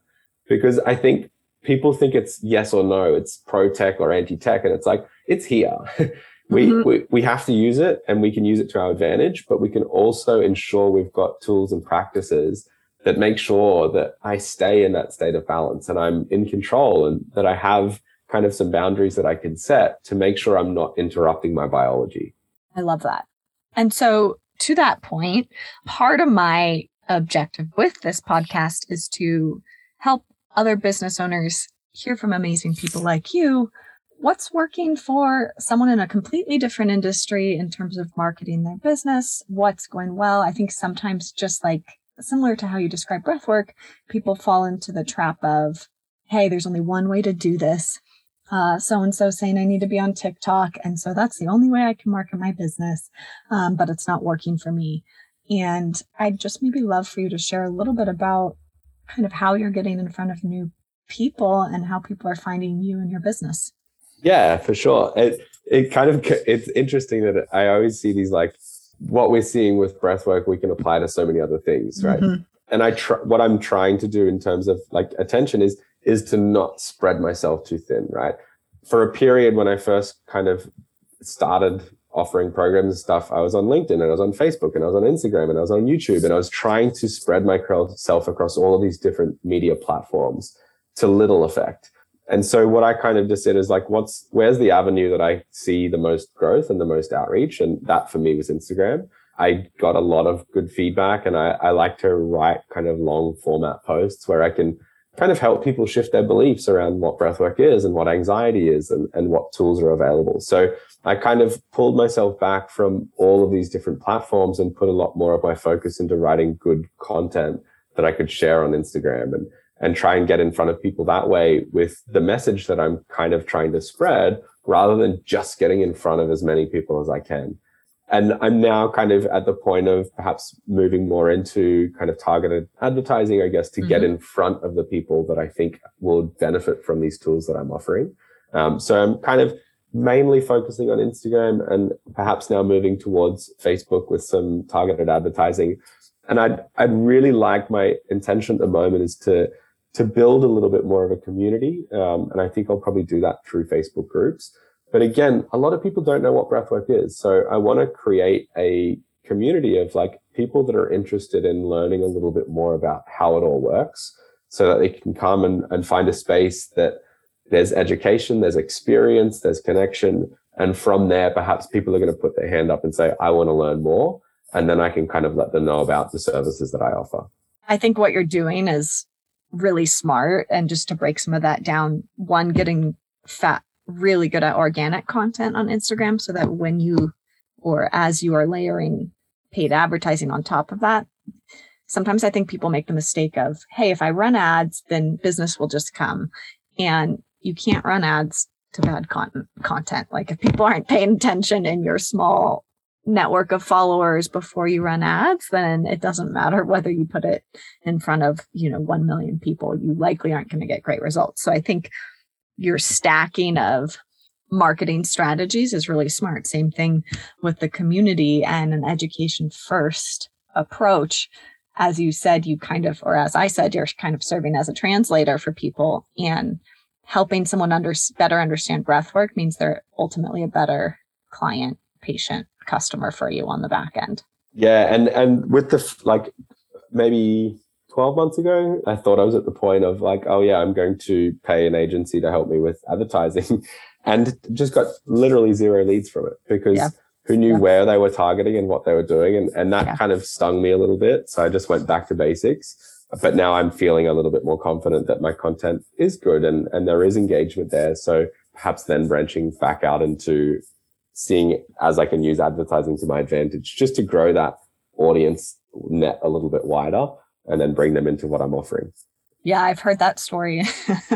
Because I think people think it's yes or no, it's pro tech or anti tech. And it's like, it's here. we, mm-hmm. we, we have to use it and we can use it to our advantage, but we can also ensure we've got tools and practices that make sure that I stay in that state of balance and I'm in control and that I have kind of some boundaries that I can set to make sure I'm not interrupting my biology. I love that. And so to that point, part of my objective with this podcast is to help other business owners hear from amazing people like you what's working for someone in a completely different industry in terms of marketing their business what's going well i think sometimes just like similar to how you describe breath work people fall into the trap of hey there's only one way to do this so and so saying I need to be on TikTok. And so that's the only way I can market my business. Um, but it's not working for me. And I'd just maybe love for you to share a little bit about kind of how you're getting in front of new people and how people are finding you and your business. Yeah, for sure. It it kind of it's interesting that I always see these like what we're seeing with breathwork we can apply to so many other things, right? Mm-hmm. And I try what I'm trying to do in terms of like attention is is to not spread myself too thin, right? For a period when I first kind of started offering programs and stuff, I was on LinkedIn and I was on Facebook and I was on Instagram and I was on YouTube and I was trying to spread myself across all of these different media platforms to little effect. And so what I kind of just said is like, what's, where's the avenue that I see the most growth and the most outreach? And that for me was Instagram. I got a lot of good feedback and I, I like to write kind of long format posts where I can kind of help people shift their beliefs around what breathwork is and what anxiety is and, and what tools are available. So I kind of pulled myself back from all of these different platforms and put a lot more of my focus into writing good content that I could share on Instagram and, and try and get in front of people that way with the message that I'm kind of trying to spread rather than just getting in front of as many people as I can and I'm now kind of at the point of perhaps moving more into kind of targeted advertising, I guess, to mm-hmm. get in front of the people that I think will benefit from these tools that I'm offering. Um, so I'm kind of mainly focusing on Instagram and perhaps now moving towards Facebook with some targeted advertising. And I'd, I'd really like my intention at the moment is to, to build a little bit more of a community. Um, and I think I'll probably do that through Facebook groups. But again, a lot of people don't know what breathwork is. So I want to create a community of like people that are interested in learning a little bit more about how it all works so that they can come and, and find a space that there's education, there's experience, there's connection. And from there, perhaps people are going to put their hand up and say, I want to learn more. And then I can kind of let them know about the services that I offer. I think what you're doing is really smart. And just to break some of that down, one, getting fat really good at organic content on Instagram so that when you or as you are layering paid advertising on top of that, sometimes I think people make the mistake of, hey, if I run ads, then business will just come. And you can't run ads to bad content content. Like if people aren't paying attention in your small network of followers before you run ads, then it doesn't matter whether you put it in front of, you know, 1 million people, you likely aren't going to get great results. So I think your stacking of marketing strategies is really smart. Same thing with the community and an education first approach. As you said, you kind of, or as I said, you're kind of serving as a translator for people and helping someone under, better understand breath work means they're ultimately a better client, patient, customer for you on the back end. Yeah. And, and with the, like, maybe 12 months ago, I thought I was at the point of like, oh yeah, I'm going to pay an agency to help me with advertising and just got literally zero leads from it because yeah. who knew yeah. where they were targeting and what they were doing. And, and that yeah. kind of stung me a little bit. So I just went back to basics. But now I'm feeling a little bit more confident that my content is good and, and there is engagement there. So perhaps then branching back out into seeing as I can use advertising to my advantage just to grow that audience net a little bit wider and then bring them into what I'm offering. Yeah, I've heard that story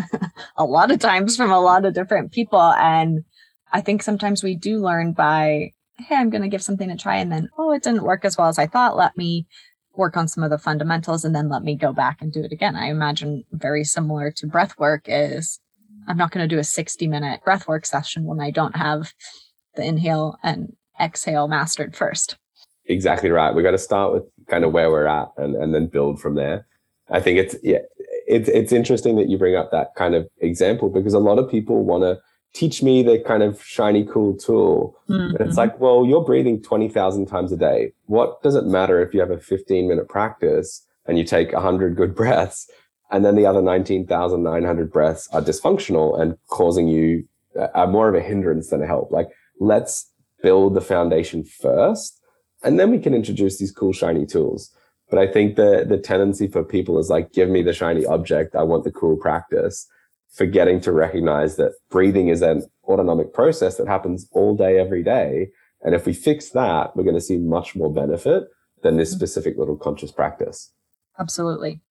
a lot of times from a lot of different people. And I think sometimes we do learn by, hey, I'm going to give something a try. And then, oh, it didn't work as well as I thought. Let me work on some of the fundamentals and then let me go back and do it again. I imagine very similar to breath work is I'm not going to do a 60 minute breath work session when I don't have the inhale and exhale mastered first. Exactly right. We got to start with kind of where we're at and, and then build from there. I think it's yeah, it's it's interesting that you bring up that kind of example because a lot of people want to teach me the kind of shiny cool tool. Mm-hmm. And it's like, well, you're breathing 20,000 times a day. What does it matter if you have a 15 minute practice and you take 100 good breaths and then the other 19,900 breaths are dysfunctional and causing you are more of a hindrance than a help. Like, let's build the foundation first and then we can introduce these cool shiny tools. But I think the the tendency for people is like, give me the shiny object. I want the cool practice. Forgetting to recognize that breathing is an autonomic process that happens all day, every day. And if we fix that, we're going to see much more benefit than this mm-hmm. specific little conscious practice. Absolutely.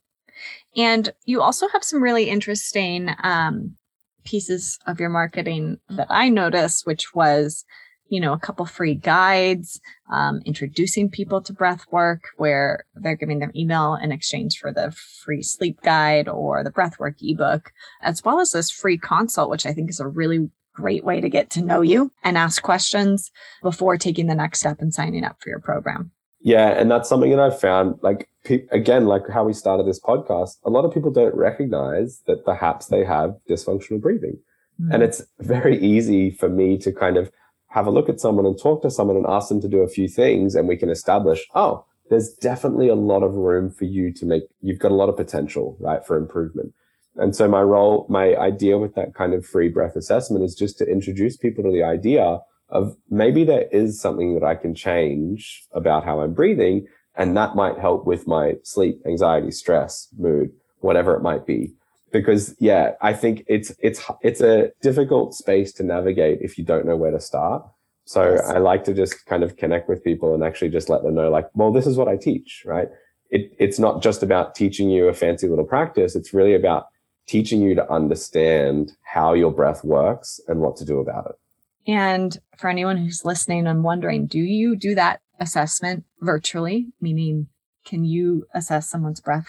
And you also have some really interesting um, pieces of your marketing that I noticed, which was, you know, a couple free guides, um, introducing people to breath work where they're giving their email in exchange for the free sleep guide or the breathwork ebook, as well as this free consult, which I think is a really great way to get to know you and ask questions before taking the next step and signing up for your program. Yeah, and that's something that I've found. Like pe- again, like how we started this podcast, a lot of people don't recognize that perhaps they have dysfunctional breathing, mm-hmm. and it's very easy for me to kind of have a look at someone and talk to someone and ask them to do a few things, and we can establish, oh, there's definitely a lot of room for you to make. You've got a lot of potential, right, for improvement. And so my role, my idea with that kind of free breath assessment is just to introduce people to the idea of maybe there is something that I can change about how I'm breathing. And that might help with my sleep, anxiety, stress, mood, whatever it might be. Because yeah, I think it's, it's, it's a difficult space to navigate if you don't know where to start. So yes. I like to just kind of connect with people and actually just let them know like, well, this is what I teach, right? It, it's not just about teaching you a fancy little practice. It's really about teaching you to understand how your breath works and what to do about it. And for anyone who's listening and wondering, do you do that assessment virtually? Meaning, can you assess someone's breath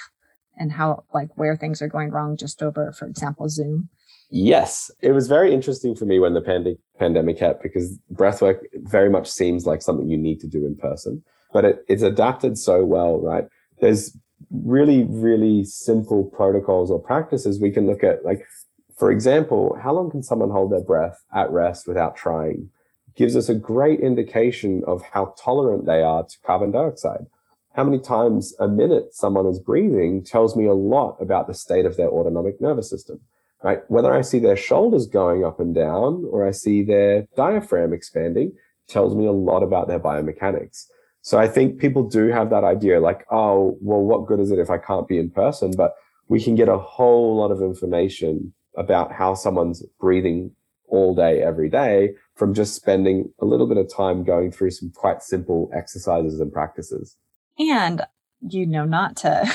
and how, like, where things are going wrong just over, for example, Zoom? Yes, it was very interesting for me when the pand- pandemic hit because breathwork very much seems like something you need to do in person, but it, it's adapted so well, right? There's really, really simple protocols or practices we can look at, like for example, how long can someone hold their breath at rest without trying? It Gives us a great indication of how tolerant they are to carbon dioxide. How many times a minute someone is breathing tells me a lot about the state of their autonomic nervous system, right? Whether I see their shoulders going up and down or I see their diaphragm expanding tells me a lot about their biomechanics. So I think people do have that idea like, oh, well, what good is it if I can't be in person? But we can get a whole lot of information about how someone's breathing all day, every day from just spending a little bit of time going through some quite simple exercises and practices. And, you know, not to,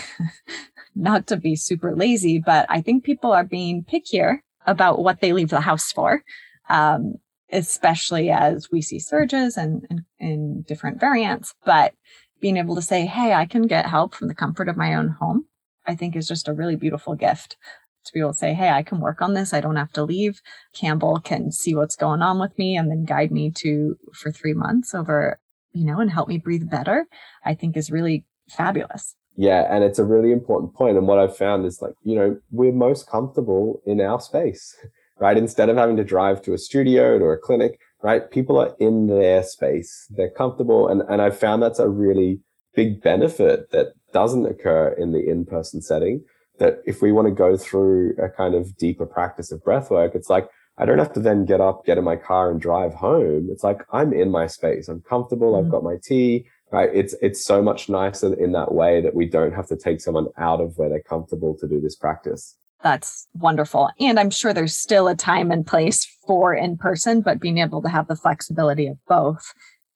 not to be super lazy, but I think people are being pickier about what they leave the house for. Um, especially as we see surges and, and, and different variants, but being able to say, Hey, I can get help from the comfort of my own home, I think is just a really beautiful gift to be able to say, Hey, I can work on this. I don't have to leave. Campbell can see what's going on with me and then guide me to for three months over, you know, and help me breathe better, I think is really fabulous. Yeah. And it's a really important point. And what I've found is like, you know, we're most comfortable in our space, right? Instead of having to drive to a studio or a clinic, right? People are in their space. They're comfortable. And, and I've found that's a really big benefit that doesn't occur in the in-person setting that if we want to go through a kind of deeper practice of breath work, it's like, I don't have to then get up, get in my car and drive home. It's like I'm in my space. I'm comfortable. Mm-hmm. I've got my tea. Right. It's, it's so much nicer in that way that we don't have to take someone out of where they're comfortable to do this practice. That's wonderful. And I'm sure there's still a time and place for in person, but being able to have the flexibility of both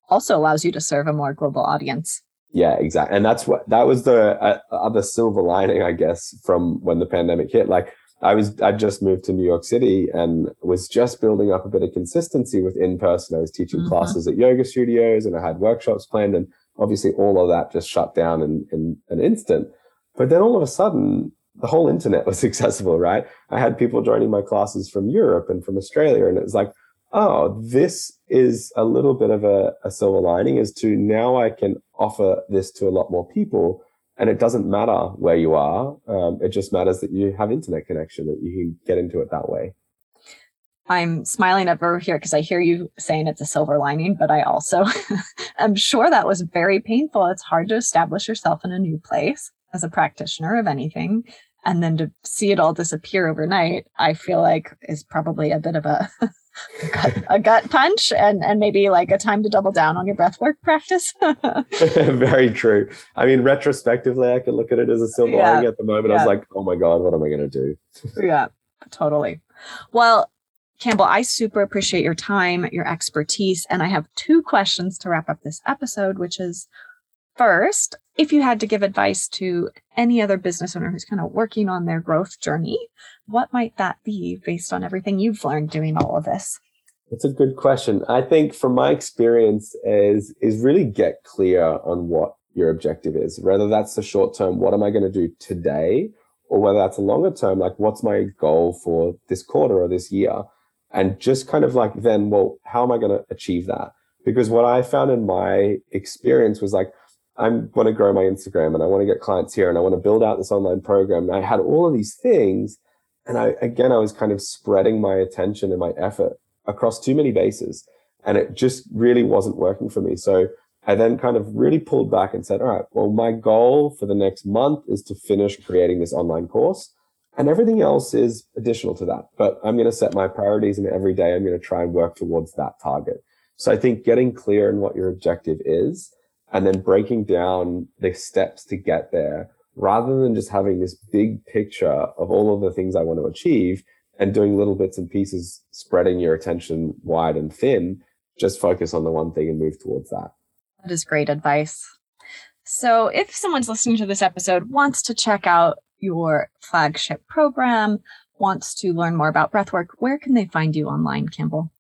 also allows you to serve a more global audience. Yeah, exactly. And that's what that was the uh, other silver lining, I guess, from when the pandemic hit. Like I was, I just moved to New York City and was just building up a bit of consistency with in person. I was teaching mm-hmm. classes at yoga studios and I had workshops planned, and obviously all of that just shut down in, in an instant. But then all of a sudden, the whole internet was accessible, right? I had people joining my classes from Europe and from Australia, and it was like, oh, this is a little bit of a, a silver lining as to now I can offer this to a lot more people. And it doesn't matter where you are. Um, it just matters that you have internet connection, that you can get into it that way. I'm smiling over here because I hear you saying it's a silver lining, but I also am sure that was very painful. It's hard to establish yourself in a new place as a practitioner of anything. And then to see it all disappear overnight, I feel like is probably a bit of a a gut punch and and maybe like a time to double down on your breathwork practice. Very true. I mean, retrospectively, I can look at it as a silver yeah. lining. At the moment, yeah. I was like, "Oh my god, what am I going to do?" yeah, totally. Well, Campbell, I super appreciate your time, your expertise, and I have two questions to wrap up this episode, which is first, if you had to give advice to any other business owner who's kind of working on their growth journey, what might that be based on everything you've learned doing all of this? That's a good question. I think from my experience is is really get clear on what your objective is. Whether that's the short term, what am I going to do today? Or whether that's a longer term, like what's my goal for this quarter or this year? And just kind of like then, well, how am I going to achieve that? Because what I found in my experience was like, I want to grow my Instagram and I want to get clients here and I want to build out this online program. And I had all of these things. And I, again, I was kind of spreading my attention and my effort across too many bases. And it just really wasn't working for me. So I then kind of really pulled back and said, all right, well, my goal for the next month is to finish creating this online course. And everything else is additional to that. But I'm going to set my priorities and every day I'm going to try and work towards that target. So I think getting clear in what your objective is and then breaking down the steps to get there rather than just having this big picture of all of the things I want to achieve and doing little bits and pieces, spreading your attention wide and thin, just focus on the one thing and move towards that. That is great advice. So, if someone's listening to this episode, wants to check out your flagship program, wants to learn more about breathwork, where can they find you online, Campbell?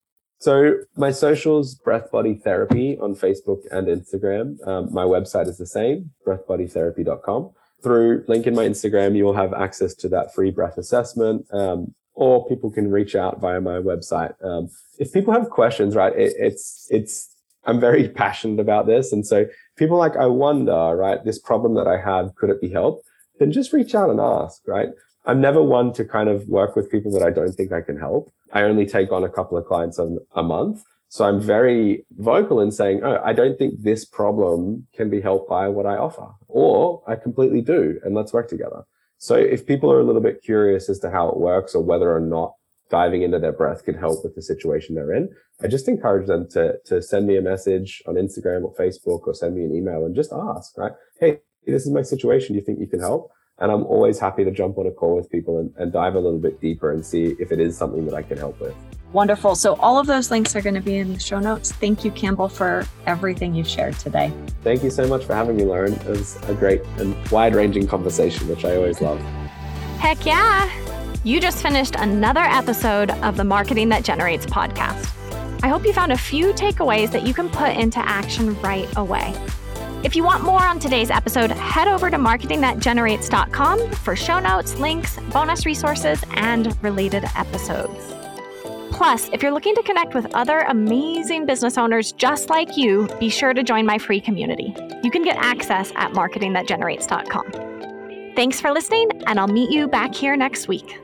So my socials, Breath Body Therapy on Facebook and Instagram. Um, my website is the same, breathbodytherapy.com. Through link in my Instagram, you will have access to that free breath assessment, um, or people can reach out via my website. Um, if people have questions, right, it, it's it's I'm very passionate about this, and so people like I wonder, right, this problem that I have, could it be helped? Then just reach out and ask, right? I'm never one to kind of work with people that I don't think I can help. I only take on a couple of clients a, a month. So I'm very vocal in saying, oh, I don't think this problem can be helped by what I offer, or I completely do, and let's work together. So if people are a little bit curious as to how it works or whether or not diving into their breath could help with the situation they're in, I just encourage them to, to send me a message on Instagram or Facebook or send me an email and just ask, right? Hey, this is my situation. Do you think you can help? And I'm always happy to jump on a call with people and, and dive a little bit deeper and see if it is something that I can help with. Wonderful. So, all of those links are going to be in the show notes. Thank you, Campbell, for everything you've shared today. Thank you so much for having me, Lauren. It was a great and wide ranging conversation, which I always love. Heck yeah. You just finished another episode of the Marketing That Generates podcast. I hope you found a few takeaways that you can put into action right away. If you want more on today's episode, head over to marketingthatgenerates.com for show notes, links, bonus resources, and related episodes. Plus, if you're looking to connect with other amazing business owners just like you, be sure to join my free community. You can get access at marketingthatgenerates.com. Thanks for listening, and I'll meet you back here next week.